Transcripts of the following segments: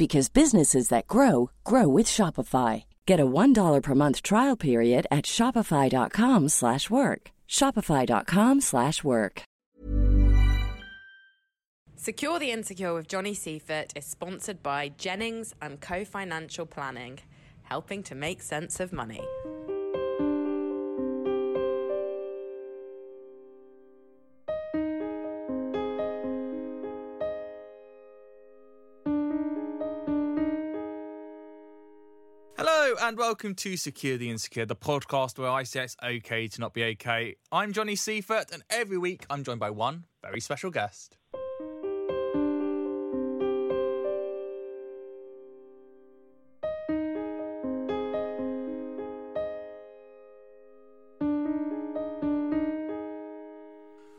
because businesses that grow grow with Shopify. Get a $1 per month trial period at Shopify.com slash work. Shopify.com slash work. Secure the Insecure with Johnny Seifert is sponsored by Jennings and Co Financial Planning, helping to make sense of money. And welcome to Secure the Insecure, the podcast where I say it's okay to not be okay. I'm Johnny Seifert, and every week I'm joined by one very special guest.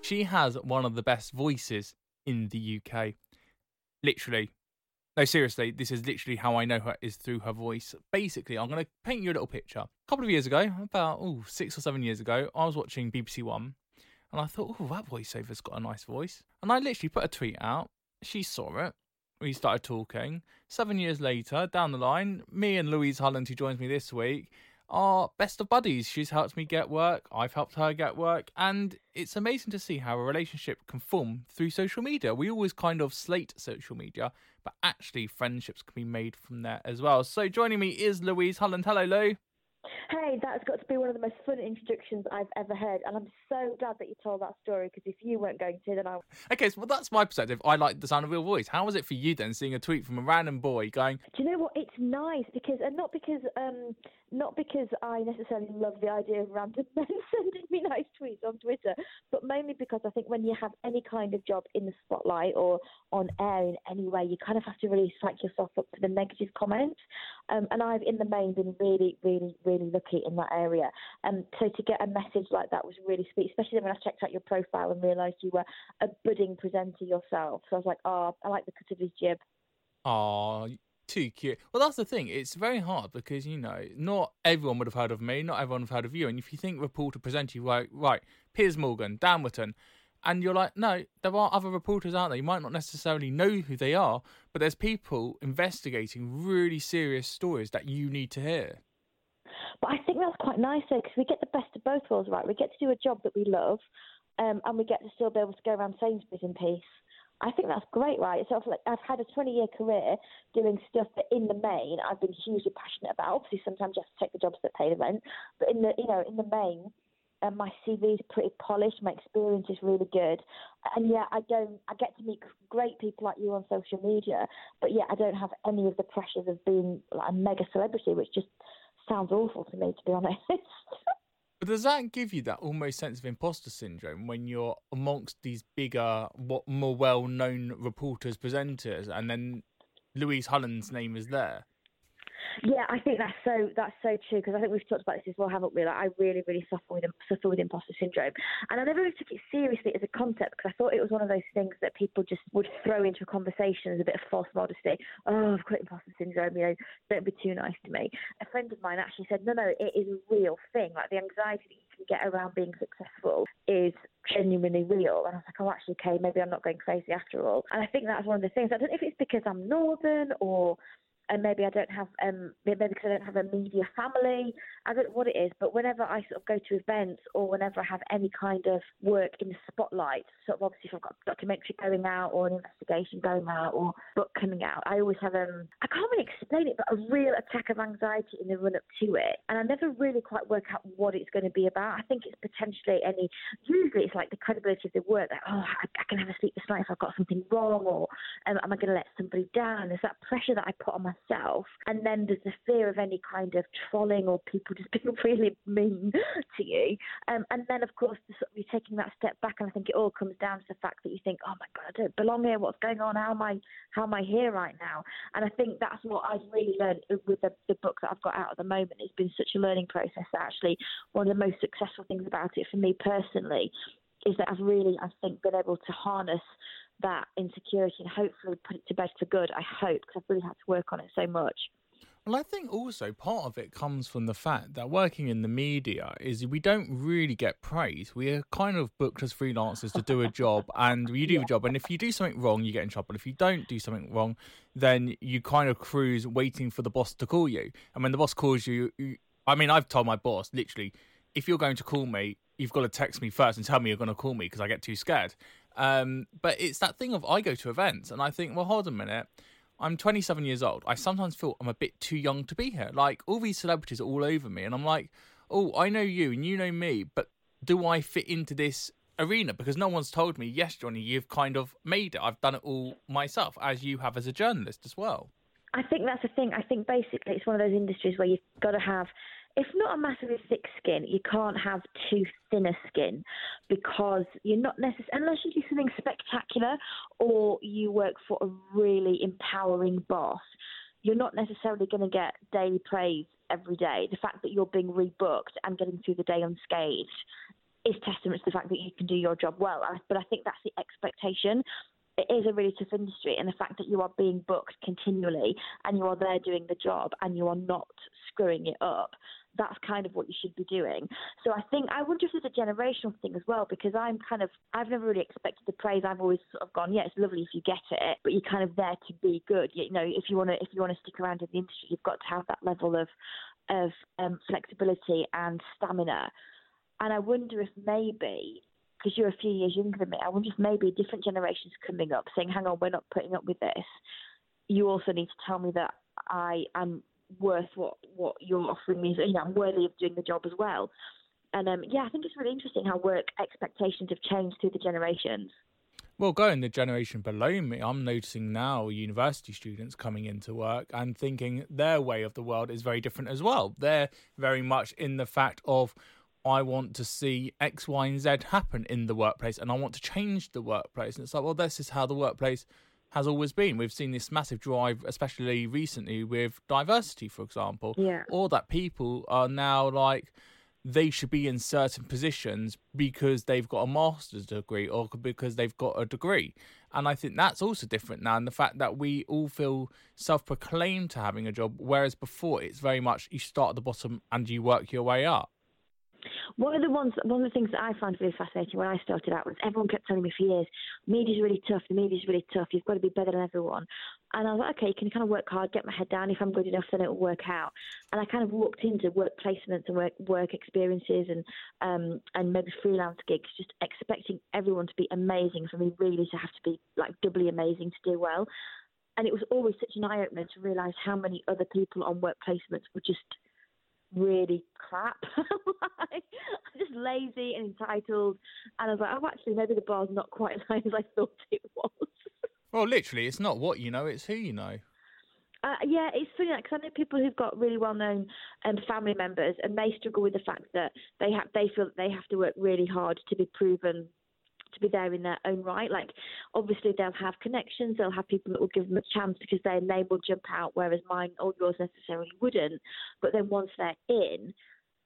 She has one of the best voices in the UK. Literally, no, seriously, this is literally how I know her is through her voice. Basically, I'm going to paint you a little picture. A couple of years ago, about oh, six or seven years ago, I was watching BBC One and I thought, oh, that voiceover's got a nice voice. And I literally put a tweet out. She saw it. We started talking. Seven years later, down the line, me and Louise Hulland, who joins me this week, are best of buddies. She's helped me get work. I've helped her get work. And it's amazing to see how a relationship can form through social media. We always kind of slate social media, but actually, friendships can be made from there as well. So, joining me is Louise Hulland. Hello, Lou. Hey, that's got to be one of the most fun introductions I've ever heard, and I'm so glad that you told that story because if you weren't going to, then I. Okay, so well, that's my perspective. I like the sound of your voice. How was it for you then, seeing a tweet from a random boy going? Do you know what? It's nice because, and not because, um, not because I necessarily love the idea of random men sending me nice tweets on Twitter, but mainly because I think when you have any kind of job in the spotlight or on air in any way, you kind of have to really psych yourself up for the negative comments. Um, and I've, in the main, been really, really, really lucky in that area. Um, so to get a message like that was really sweet, especially when I checked out your profile and realised you were a budding presenter yourself. So I was like, oh, I like the cut of his jib. Oh, too cute. Well, that's the thing. It's very hard because you know not everyone would have heard of me, not everyone would have heard of you. And if you think reporter presenter, you right, right, Piers Morgan, Dan Wootton, and you're like, no, there are other reporters out there. You might not necessarily know who they are, but there's people investigating really serious stories that you need to hear. But I think that's quite nice though, because we get the best of both worlds, right? We get to do a job that we love, um, and we get to still be able to go around Sainsbury's in peace. I think that's great, right? So I've, like, I've had a 20 year career doing stuff that, in the main, I've been hugely passionate about. Obviously, sometimes you have to take the jobs that pay the rent, but in the you know in the main, um, my CV is pretty polished. My experience is really good, and yeah, I don't. I get to meet great people like you on social media, but yeah, I don't have any of the pressures of being like a mega celebrity, which just sounds awful to me, to be honest. But does that give you that almost sense of imposter syndrome when you're amongst these bigger, what more well-known reporters, presenters, and then Louise Hulland's name is there? Yeah, I think that's so that's so true because I think we've talked about this as well, haven't we? Like, I really, really suffer with suffer with imposter syndrome, and I never really took it seriously as a concept because I thought it was one of those things that people just would throw into a conversation as a bit of false modesty. Oh, I've got imposter syndrome, you know, don't be too nice to me. A friend of mine actually said, no, no, it is a real thing. Like the anxiety that you can get around being successful is genuinely real. And I was like, oh, actually, okay, maybe I'm not going crazy after all. And I think that's one of the things. I don't know if it's because I'm northern or and maybe I don't have um maybe because I don't have a media family. I don't know what it is, but whenever I sort of go to events or whenever I have any kind of work in the spotlight, sort of obviously if I've got a documentary going out or an investigation going out or book coming out, I always have um I can't really explain it, but a real attack of anxiety in the run up to it, and I never really quite work out what it's going to be about. I think it's potentially any. Usually it's like the credibility of the work. Like oh I, I can have a sleep this night if I've got something wrong, or um, am I going to let somebody down? There's that pressure that I put on myself, and then there's the fear of any kind of trolling or people just being really mean to you. Um, and then of course the, sort of, you're taking that step back, and I think it all comes down to the fact that you think, oh my god, I don't belong here. What's going on? How am I? How am I here right now? And I think that's what I've really learned with the, the book that I've got out at the moment. It's been such a learning process. Actually, one of the most successful things about it for me personally is that I've really, I think, been able to harness that insecurity and hopefully put it to bed for good. I hope because I've really had to work on it so much. Well, I think also part of it comes from the fact that working in the media is we don't really get praise. We are kind of booked as freelancers to do a job, and you do yeah. a job. And if you do something wrong, you get in trouble. If you don't do something wrong, then you kind of cruise waiting for the boss to call you. And when the boss calls you, you I mean, I've told my boss literally, if you're going to call me, you've got to text me first and tell me you're going to call me because I get too scared. Um, but it's that thing of I go to events and I think, well, hold a minute. I'm 27 years old. I sometimes feel I'm a bit too young to be here. Like all these celebrities are all over me, and I'm like, oh, I know you and you know me, but do I fit into this arena? Because no one's told me, yes, Johnny, you've kind of made it. I've done it all myself, as you have as a journalist as well. I think that's the thing. I think basically it's one of those industries where you've got to have if not a massively thick skin, you can't have too thinner skin because you're not necessarily, unless you do something spectacular or you work for a really empowering boss, you're not necessarily going to get daily praise every day. The fact that you're being rebooked and getting through the day unscathed is testament to the fact that you can do your job well. But I think that's the expectation it is a really tough industry, and the fact that you are being booked continually and you are there doing the job and you are not screwing it up, that's kind of what you should be doing. So I think I wonder if there's a generational thing as well because I'm kind of I've never really expected the praise. I've always sort of gone, yeah, it's lovely if you get it, but you're kind of there to be good. You know, if you want to if you want to stick around in the industry, you've got to have that level of of um, flexibility and stamina. And I wonder if maybe because you're a few years younger than me, I wonder if maybe different generations coming up saying, hang on, we're not putting up with this. You also need to tell me that I am worth what, what you're offering me. So, you know, I'm worthy of doing the job as well. And um, yeah, I think it's really interesting how work expectations have changed through the generations. Well, going the generation below me, I'm noticing now university students coming into work and thinking their way of the world is very different as well. They're very much in the fact of, I want to see X, Y, and Z happen in the workplace and I want to change the workplace. And it's like, well, this is how the workplace has always been. We've seen this massive drive, especially recently with diversity, for example, yeah. or that people are now like they should be in certain positions because they've got a master's degree or because they've got a degree. And I think that's also different now. And the fact that we all feel self proclaimed to having a job, whereas before it's very much you start at the bottom and you work your way up. One of the ones, one of the things that I found really fascinating when I started out was everyone kept telling me for years, media's really tough, the media's really tough, you've got to be better than everyone. And I was like, okay, you can kind of work hard, get my head down. If I'm good enough, then it will work out. And I kind of walked into work placements and work work experiences and um, and maybe freelance gigs, just expecting everyone to be amazing for me really to have to be like doubly amazing to do well. And it was always such an eye opener to realise how many other people on work placements were just really crap. like, I'm just lazy and entitled. And I was like, oh, actually, maybe the bar's not quite as high as I thought it was. well, literally, it's not what you know, it's who you know. Uh, yeah, it's funny because I know people who've got really well-known um, family members, and they struggle with the fact that they have they feel that they have to work really hard to be proven to be there in their own right. Like, obviously, they'll have connections, they'll have people that will give them a chance because their name will jump out, whereas mine or yours necessarily wouldn't. But then once they're in,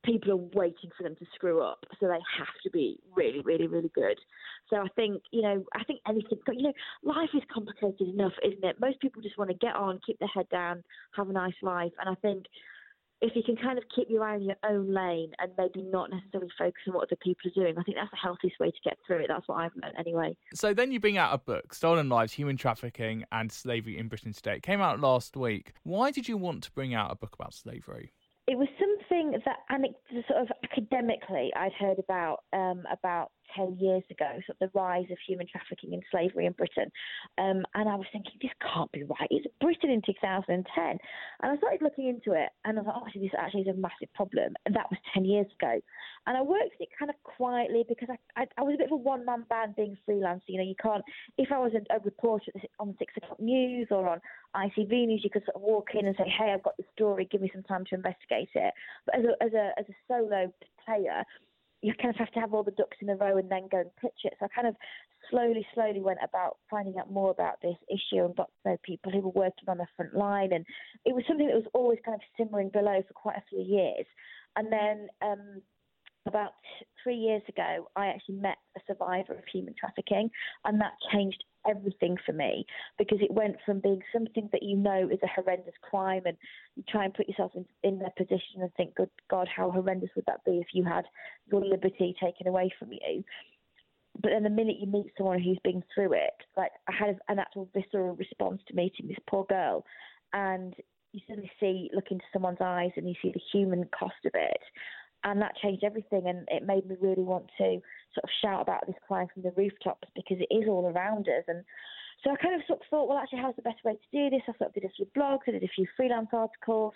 people are waiting for them to screw up, so they have to be really, really, really good. So I think, you know, I think anything, you know, life is complicated enough, isn't it? Most people just want to get on, keep their head down, have a nice life, and I think if you can kind of keep your eye on your own lane and maybe not necessarily focus on what other people are doing, I think that's the healthiest way to get through it. That's what I've learned anyway. So then you bring out a book, Stolen Lives, Human Trafficking and Slavery in Britain Today. It came out last week. Why did you want to bring out a book about slavery? It was something that sort of academically I'd heard about um, about 10 years ago, sort of the rise of human trafficking and slavery in Britain. Um, and I was thinking, this can't be right. It's Britain in 2010. And I started looking into it and I thought, oh, actually, this actually is a massive problem. And that was 10 years ago. And I worked it kind of quietly because I, I, I was a bit of a one man band being freelance. You know, you can't, if I was a, a reporter on 6 o'clock news or on ITV News, you could sort of walk in and say, hey, I've got the story, give me some time to investigate it. But as a, as a, as a solo player, you kind of have to have all the ducks in a row and then go and pitch it. So I kind of slowly, slowly went about finding out more about this issue and got to know people who were working on the front line. And it was something that was always kind of simmering below for quite a few years. And then um, about three years ago, I actually met a survivor of human trafficking, and that changed everything for me because it went from being something that you know is a horrendous crime and you try and put yourself in, in their position and think, good God, how horrendous would that be if you had your liberty taken away from you? But then the minute you meet someone who's been through it, like I had an actual visceral response to meeting this poor girl, and you suddenly see, look into someone's eyes, and you see the human cost of it, and that changed everything, and it made me really want to sort of shout about this crime from the rooftops because it is all around us. And so I kind of sort of thought, well, actually, how's the best way to do this? I sort of did a few blogs, I did a few freelance articles,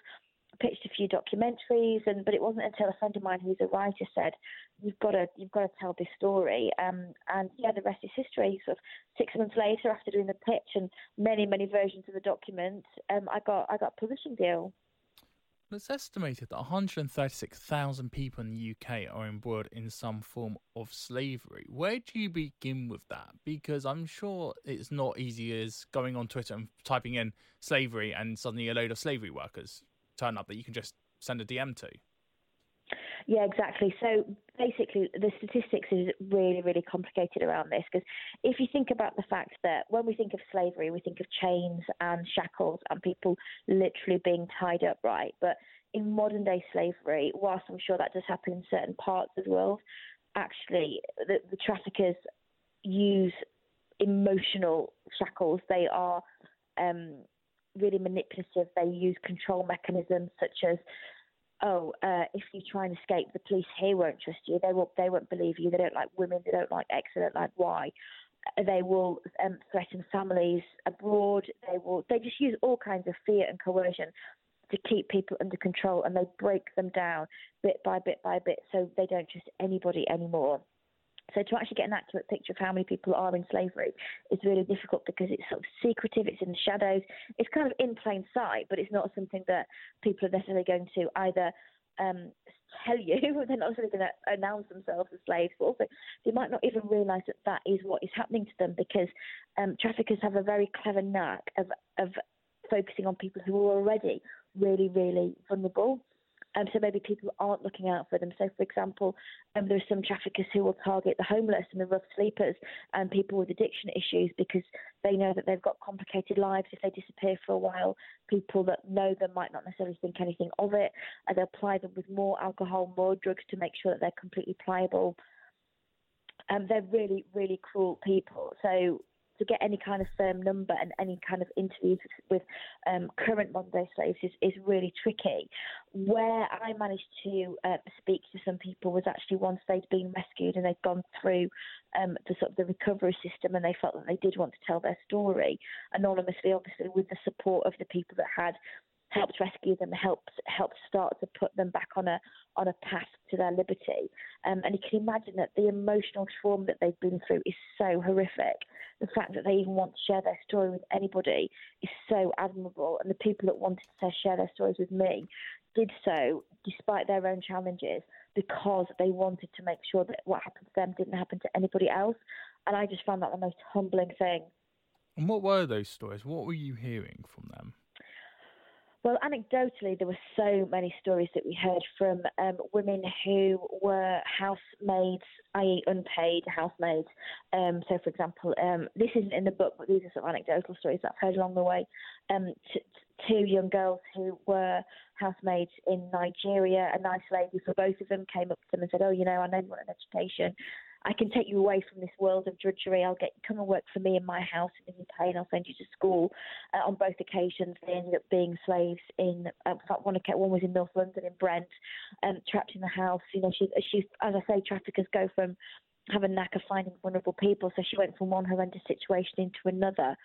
pitched a few documentaries, and but it wasn't until a friend of mine who's a writer said, "You've got to, you've got to tell this story." Um, and yeah, the rest is history. Sort of six months later, after doing the pitch and many, many versions of the document, um, I got, I got a publishing deal. It's estimated that 136,000 people in the UK are embroiled in some form of slavery. Where do you begin with that? Because I'm sure it's not easy as going on Twitter and typing in slavery and suddenly a load of slavery workers turn up that you can just send a DM to. Yeah, exactly. So basically, the statistics is really, really complicated around this because if you think about the fact that when we think of slavery, we think of chains and shackles and people literally being tied up, right? But in modern day slavery, whilst I'm sure that does happen in certain parts of the world, actually, the, the traffickers use emotional shackles. They are um, really manipulative. They use control mechanisms such as oh, uh, if you try and escape, the police here won't trust you. They won't. They won't believe you. They don't like women. They don't like X. They don't like Y. Uh, they will um, threaten families abroad. They will. They just use all kinds of fear and coercion to keep people under control, and they break them down bit by bit by bit, so they don't trust anybody anymore. So to actually get an accurate picture of how many people are in slavery is really difficult because it's sort of secretive, it's in the shadows, it's kind of in plain sight, but it's not something that people are necessarily going to either um, tell you, they're not necessarily going to announce themselves as slaves, but also they might not even realise that that is what is happening to them because um, traffickers have a very clever knack of, of focusing on people who are already really, really vulnerable. Um, so maybe people aren't looking out for them. So, for example, um, there are some traffickers who will target the homeless and the rough sleepers and people with addiction issues because they know that they've got complicated lives. If they disappear for a while, people that know them might not necessarily think anything of it. And they'll ply them with more alcohol, more drugs to make sure that they're completely pliable. Um, they're really, really cruel people. So to get any kind of firm number and any kind of interviews with um, current modern day slaves is, is really tricky. Where I managed to uh, speak to some people was actually once they'd been rescued and they'd gone through um, the sort of the recovery system and they felt that they did want to tell their story anonymously, obviously with the support of the people that had helped rescue them, helps helps start to put them back on a on a path to their liberty. Um, and you can imagine that the emotional trauma that they've been through is so horrific. The fact that they even want to share their story with anybody is so admirable. And the people that wanted to share their stories with me did so despite their own challenges because they wanted to make sure that what happened to them didn't happen to anybody else. And I just found that the most humbling thing. And what were those stories? What were you hearing from them? Well, anecdotally, there were so many stories that we heard from um, women who were housemaids, i.e., unpaid housemaids. Um, so, for example, um, this isn't in the book, but these are some anecdotal stories that I've heard along the way. Um, t- two young girls who were housemaids in Nigeria. A nice lady for both of them came up to them and said, "Oh, you know, I know you want an education. I can take you away from this world of drudgery. I'll get come and work for me in my house and in the UK, and I'll send you to school." Uh, on both occasions, they ended up being slaves. In uh, one one was in North London in Brent, um, trapped in the house. You know, she she as I say, traffickers go from have a knack of finding vulnerable people. So she went from one horrendous situation into another.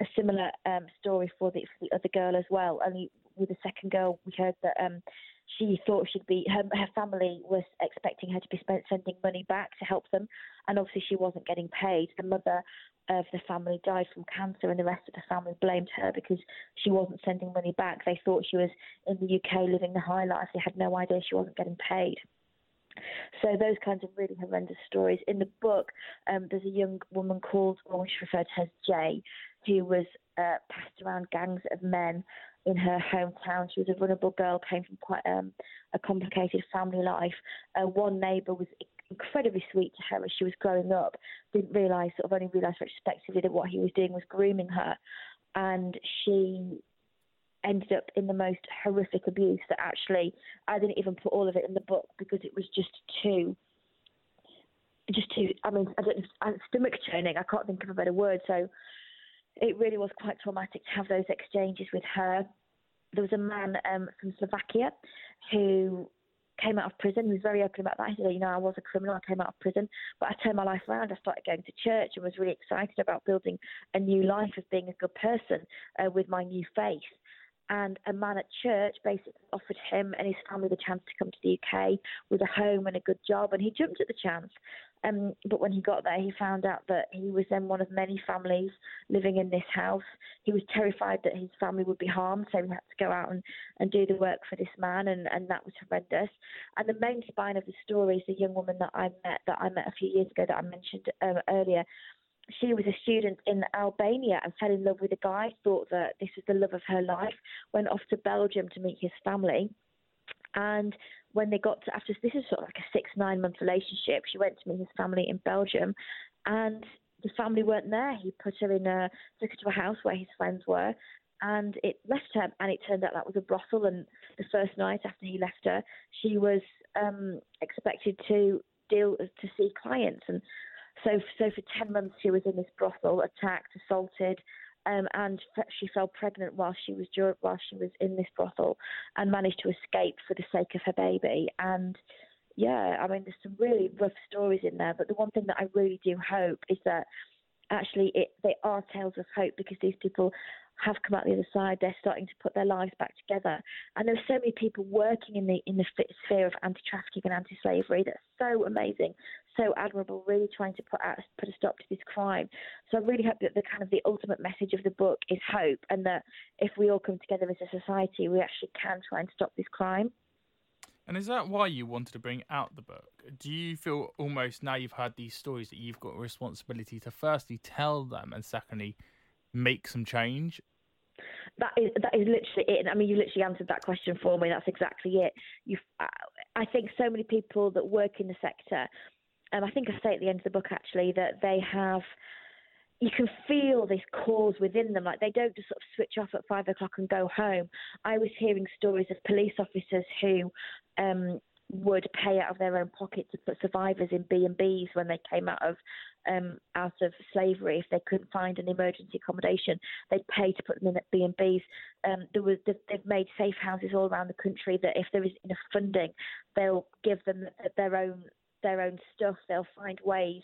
A similar um, story for the for the other girl as well. Only with the second girl, we heard that um, she thought she'd be her, her family was expecting her to be spent sending money back to help them, and obviously she wasn't getting paid. The mother of the family died from cancer, and the rest of the family blamed her because she wasn't sending money back. They thought she was in the UK living the high life. They had no idea she wasn't getting paid. So those kinds of really horrendous stories. In the book, um, there's a young woman called, or she's referred to as Jay, who was uh, passed around gangs of men in her hometown. She was a vulnerable girl, came from quite um, a complicated family life. Uh, one neighbour was incredibly sweet to her as she was growing up. Didn't realise, sort of only realised retrospectively that what he was doing was grooming her, and she ended up in the most horrific abuse that actually I didn't even put all of it in the book because it was just too just too I mean I don't know stomach churning I can't think of a better word so it really was quite traumatic to have those exchanges with her there was a man um, from Slovakia who came out of prison. He was very open about that. He said, you know, I was a criminal. I came out of prison, but I turned my life around. I started going to church and was really excited about building a new life of being a good person uh, with my new faith and a man at church basically offered him and his family the chance to come to the UK with a home and a good job, and he jumped at the chance. Um, but when he got there, he found out that he was then one of many families living in this house. He was terrified that his family would be harmed, so he had to go out and, and do the work for this man, and, and that was horrendous. And the main spine of the story is the young woman that I met that I met a few years ago that I mentioned um, earlier she was a student in Albania and fell in love with a guy, thought that this was the love of her life, went off to Belgium to meet his family. And when they got to, after this is sort of like a six, nine month relationship, she went to meet his family in Belgium and the family weren't there. He put her in a, took her to a house where his friends were and it left her and it turned out that was a brothel and the first night after he left her, she was um, expected to deal, to see clients and so, so for 10 months, she was in this brothel, attacked, assaulted, um, and she fell pregnant while she was while she was in this brothel, and managed to escape for the sake of her baby. And yeah, I mean, there's some really rough stories in there. But the one thing that I really do hope is that actually it, they are tales of hope because these people have come out the other side. They're starting to put their lives back together, and there's so many people working in the in the sphere of anti-trafficking and anti-slavery. That's so amazing, so admirable. Really trying to put out put a stop to this crime. So I really hope that the kind of the ultimate message of the book is hope, and that if we all come together as a society, we actually can try and stop this crime. And is that why you wanted to bring out the book? Do you feel almost now you've heard these stories that you've got a responsibility to firstly tell them and secondly make some change? That is that is literally it. I mean, you literally answered that question for me. That's exactly it. You, I think so many people that work in the sector, and um, I think I say at the end of the book actually that they have you can feel this cause within them. Like they don't just sort of switch off at five o'clock and go home. I was hearing stories of police officers who um, would pay out of their own pocket to put survivors in B and B's when they came out of um, out of slavery. If they couldn't find an emergency accommodation, they'd pay to put them in at B and B's. Um, there was they've made safe houses all around the country that if there is enough funding, they'll give them their own their own stuff. They'll find ways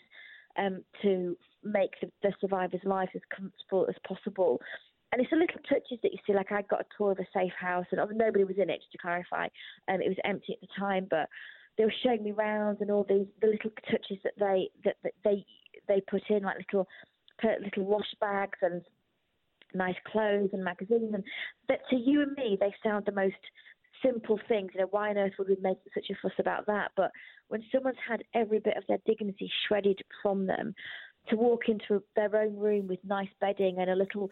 um, to make the, the survivors' lives as comfortable as possible. And it's the little touches that you see. Like I got a tour of a safe house, and nobody was in it. Just to clarify, um, it was empty at the time, but they were showing me rounds and all these the little touches that they that, that they they put in, like little little wash bags and nice clothes and magazines. And but to you and me, they sound the most simple things. You know, why on earth would we make such a fuss about that? But when someone's had every bit of their dignity shredded from them, to walk into their own room with nice bedding and a little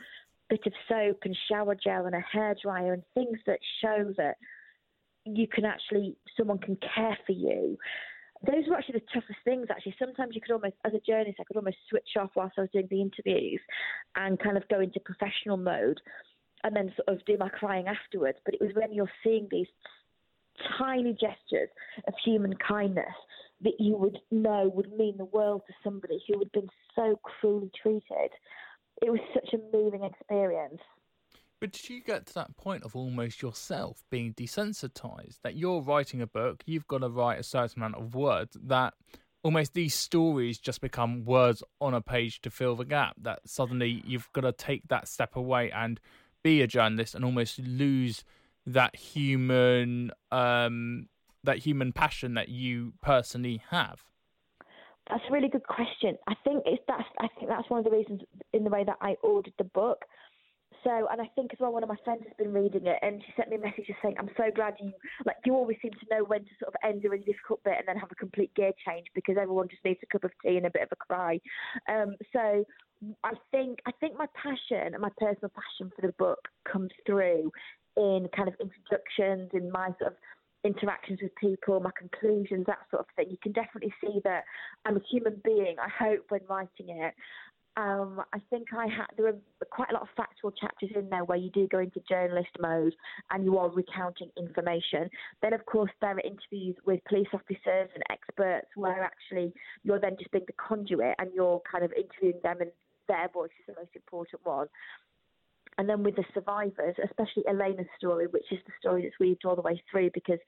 bit of soap and shower gel and a hairdryer and things that show that you can actually someone can care for you. Those were actually the toughest things. Actually, sometimes you could almost, as a journalist, I could almost switch off whilst I was doing the interviews and kind of go into professional mode. And then sort of do my crying afterwards. But it was when you're seeing these tiny gestures of human kindness that you would know would mean the world to somebody who had been so cruelly treated. It was such a moving experience. But did you get to that point of almost yourself being desensitized that you're writing a book, you've got to write a certain amount of words that almost these stories just become words on a page to fill the gap that suddenly you've got to take that step away and be a journalist and almost lose that human um that human passion that you personally have? That's a really good question. I think it's that's i think that's one of the reasons in the way that i ordered the book so, and I think as well, one of my friends has been reading it, and she sent me a message just saying, "I'm so glad you like you always seem to know when to sort of end a really difficult bit and then have a complete gear change because everyone just needs a cup of tea and a bit of a cry." Um, so, I think I think my passion and my personal passion for the book comes through in kind of introductions in my sort of interactions with people, my conclusions, that sort of thing. You can definitely see that I'm a human being. I hope when writing it, um, I think I had there are quite a lot of factual chapters in there where you do go into journalist mode and you are recounting information. Then, of course, there are interviews with police officers and experts where actually you're then just being the conduit and you're kind of interviewing them and their voice is the most important one. And then with the survivors, especially Elena's story, which is the story that's weaved all the way through, because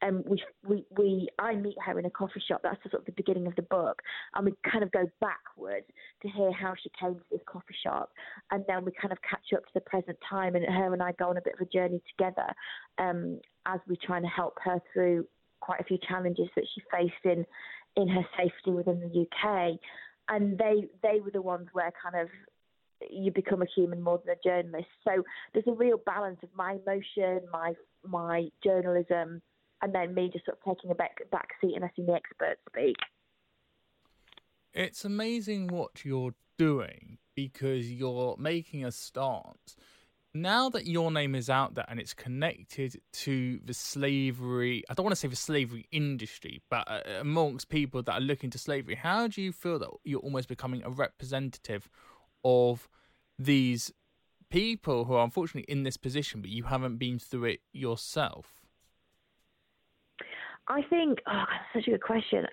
um, we, we, we, I meet her in a coffee shop. That's sort of the beginning of the book, and we kind of go backwards to hear how she came to this coffee shop, and then we kind of catch up to the present time, and her and I go on a bit of a journey together um, as we're trying to help her through quite a few challenges that she faced in in her safety within the UK. And they they were the ones where kind of you become a human more than a journalist. So there's a real balance of my emotion, my my journalism, and then me just sort of taking a back back seat and letting the experts speak. It's amazing what you're doing because you're making a stance. Now that your name is out there and it's connected to the slavery, I don't want to say the slavery industry, but uh, amongst people that are looking to slavery, how do you feel that you're almost becoming a representative of these people who are unfortunately in this position, but you haven't been through it yourself? I think, oh, that's such a good question.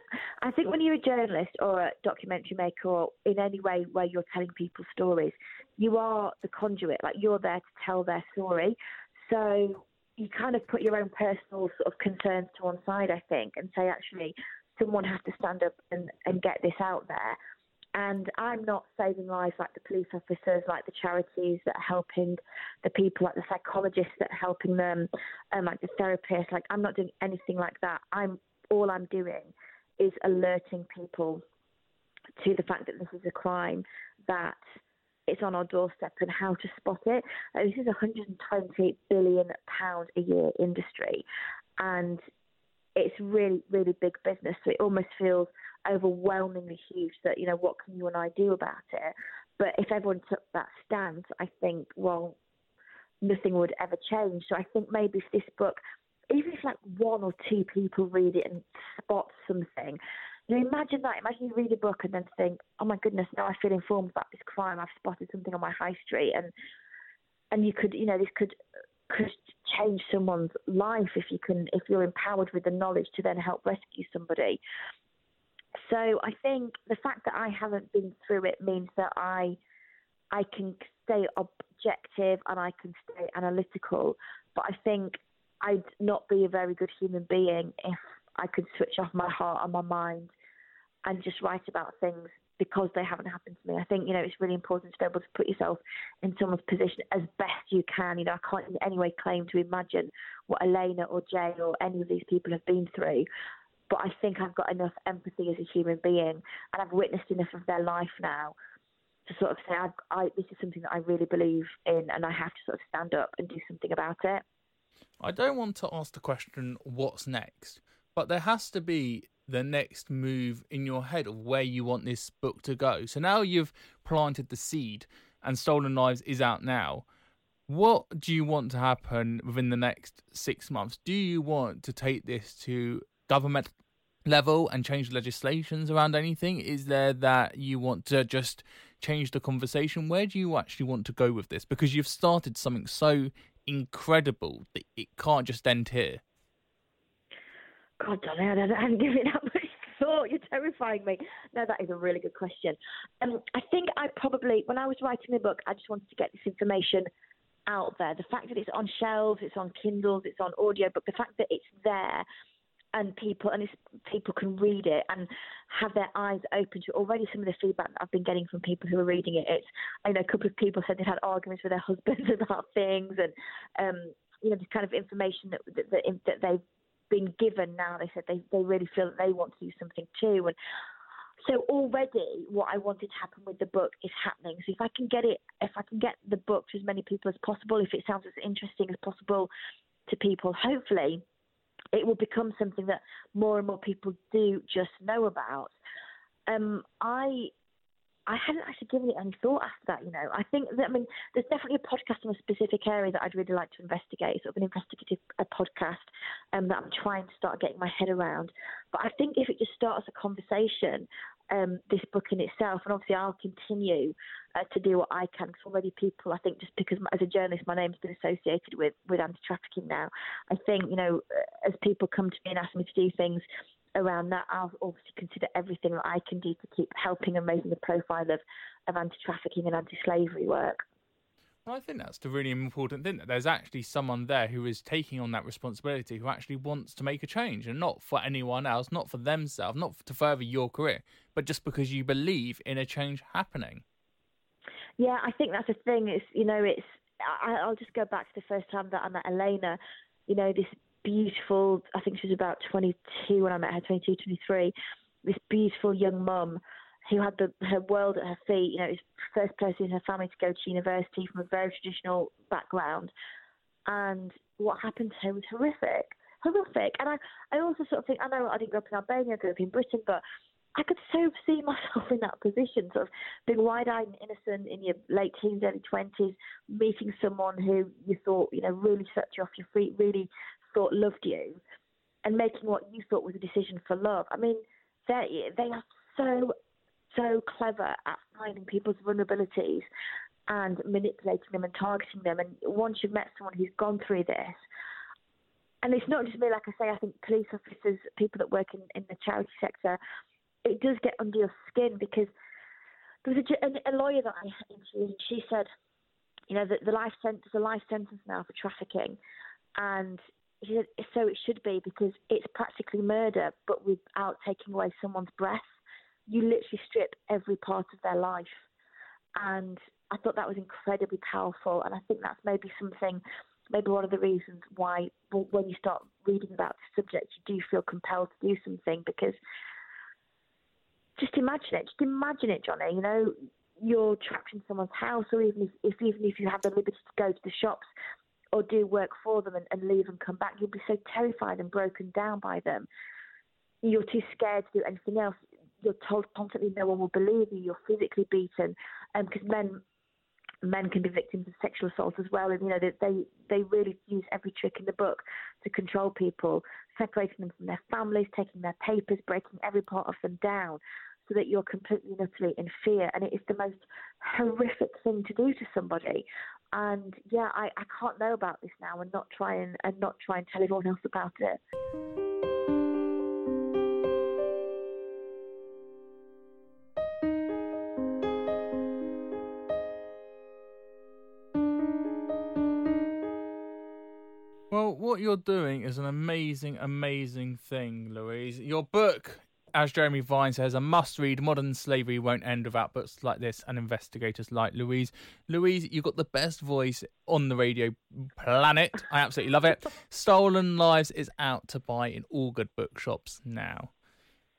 I think when you're a journalist or a documentary maker or in any way where you're telling people's stories, you are the conduit. Like you're there to tell their story. So you kind of put your own personal sort of concerns to one side, I think, and say, actually, someone has to stand up and, and get this out there. And I'm not saving lives like the police officers, like the charities that are helping the people, like the psychologists that are helping them, and like the therapists. Like I'm not doing anything like that. I'm all I'm doing is alerting people to the fact that this is a crime, that it's on our doorstep, and how to spot it. Uh, this is a 120 billion pound a year industry, and it's really, really big business. So it almost feels overwhelmingly huge that, you know, what can you and I do about it? But if everyone took that stance, I think, well, nothing would ever change. So I think maybe if this book, even if like one or two people read it and spot something, you imagine that. Imagine you read a book and then think, "Oh my goodness, now I feel informed about this crime. I've spotted something on my high street," and and you could, you know, this could could change someone's life if you can if you're empowered with the knowledge to then help rescue somebody. So I think the fact that I haven't been through it means that I I can stay objective and I can stay analytical. But I think I'd not be a very good human being if I could switch off my heart and my mind and just write about things because they haven't happened to me. I think, you know, it's really important to be able to put yourself in someone's position as best you can. You know, I can't in any way claim to imagine what Elena or Jay or any of these people have been through. But I think I've got enough empathy as a human being and I've witnessed enough of their life now to sort of say, I, I, this is something that I really believe in and I have to sort of stand up and do something about it. I don't want to ask the question, what's next? But there has to be the next move in your head of where you want this book to go. So now you've planted the seed and Stolen Lives is out now. What do you want to happen within the next six months? Do you want to take this to government level and change legislations around anything? Is there that you want to just change the conversation? Where do you actually want to go with this? Because you've started something so incredible that it can't just end here. God, Donny, I hadn't given that much thought. You're terrifying me. No, that is a really good question. Um, I think I probably, when I was writing the book, I just wanted to get this information out there. The fact that it's on shelves, it's on Kindles, it's on audio, but the fact that it's there and people and people can read it and have their eyes open to already some of the feedback that I've been getting from people who are reading it. It's I know a couple of people said they had arguments with their husbands about things and um, you know the kind of information that that, that, that they've been given now. They said they they really feel that they want to do something too and. So already, what I wanted to happen with the book is happening. So if I can get it, if I can get the book to as many people as possible, if it sounds as interesting as possible to people, hopefully it will become something that more and more people do just know about. Um, I I hadn't actually given it any thought after that. You know, I think that I mean, there's definitely a podcast in a specific area that I'd really like to investigate, sort of an investigative podcast um, that I'm trying to start getting my head around. But I think if it just starts a conversation, um, this book in itself, and obviously I'll continue uh, to do what I can. Because already people, I think, just because as a journalist my name's been associated with with anti-trafficking now, I think you know as people come to me and ask me to do things around that, I'll obviously consider everything that I can do to keep helping and raising the profile of, of anti-trafficking and anti-slavery work. Well, I think that's the really important thing that there's actually someone there who is taking on that responsibility, who actually wants to make a change, and not for anyone else, not for themselves, not to further your career, but just because you believe in a change happening. Yeah, I think that's the thing. It's you know, it's I, I'll just go back to the first time that I met Elena. You know, this beautiful. I think she was about 22 when I met her, 22, 23. This beautiful young mum who had the, her world at her feet. You know, was first person in her family to go to university from a very traditional background, and what happened to her was horrific, horrific. And I, I also sort of think I know I didn't grow up in Albania, I grew up in Britain, but I could so see myself in that position, sort of being wide-eyed and innocent in your late teens, early twenties, meeting someone who you thought, you know, really set you off your feet, really thought loved you, and making what you thought was a decision for love. I mean, they they are so so clever at finding people's vulnerabilities and manipulating them and targeting them. And once you've met someone who's gone through this, and it's not just me, like I say, I think police officers, people that work in, in the charity sector, it does get under your skin because there was a, a lawyer that I interviewed, and she said, you know, that the life sentence, a life sentence now for trafficking, and she said, so it should be because it's practically murder, but without taking away someone's breath. You literally strip every part of their life, and I thought that was incredibly powerful, and I think that's maybe something. Maybe one of the reasons why, when you start reading about the subject, you do feel compelled to do something because just imagine it. Just imagine it, Johnny. You know, you're trapped in someone's house, or even if, if even if you have the liberty to go to the shops or do work for them and, and leave and come back, you'll be so terrified and broken down by them. You're too scared to do anything else. You're told constantly no one will believe you. You're physically beaten, because um, men men can be victims of sexual assault as well. And you know they, they they really use every trick in the book to control people, separating them from their families, taking their papers, breaking every part of them down so that you're completely and utterly in fear. And it is the most horrific thing to do to somebody. And yeah, I, I can't know about this now and not try and, and not try and tell everyone else about it. You're doing is an amazing, amazing thing, Louise. Your book as Jeremy Vine says, a must read. Modern slavery won't end without books like this and investigators like Louise. Louise, you've got the best voice on the radio planet. I absolutely love it. Stolen Lives is out to buy in all good bookshops now.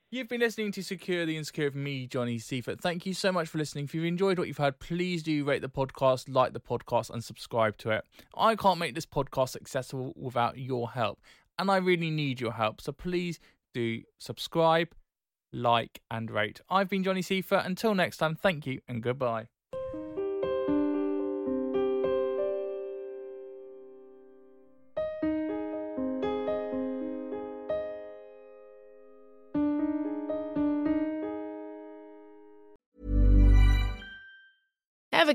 You've been listening to Secure the Insecure with me, Johnny Seifert. Thank you so much for listening. If you've enjoyed what you've heard, please do rate the podcast, like the podcast, and subscribe to it. I can't make this podcast successful without your help, and I really need your help. So please do subscribe, like, and rate. I've been Johnny Seifert. Until next time, thank you and goodbye.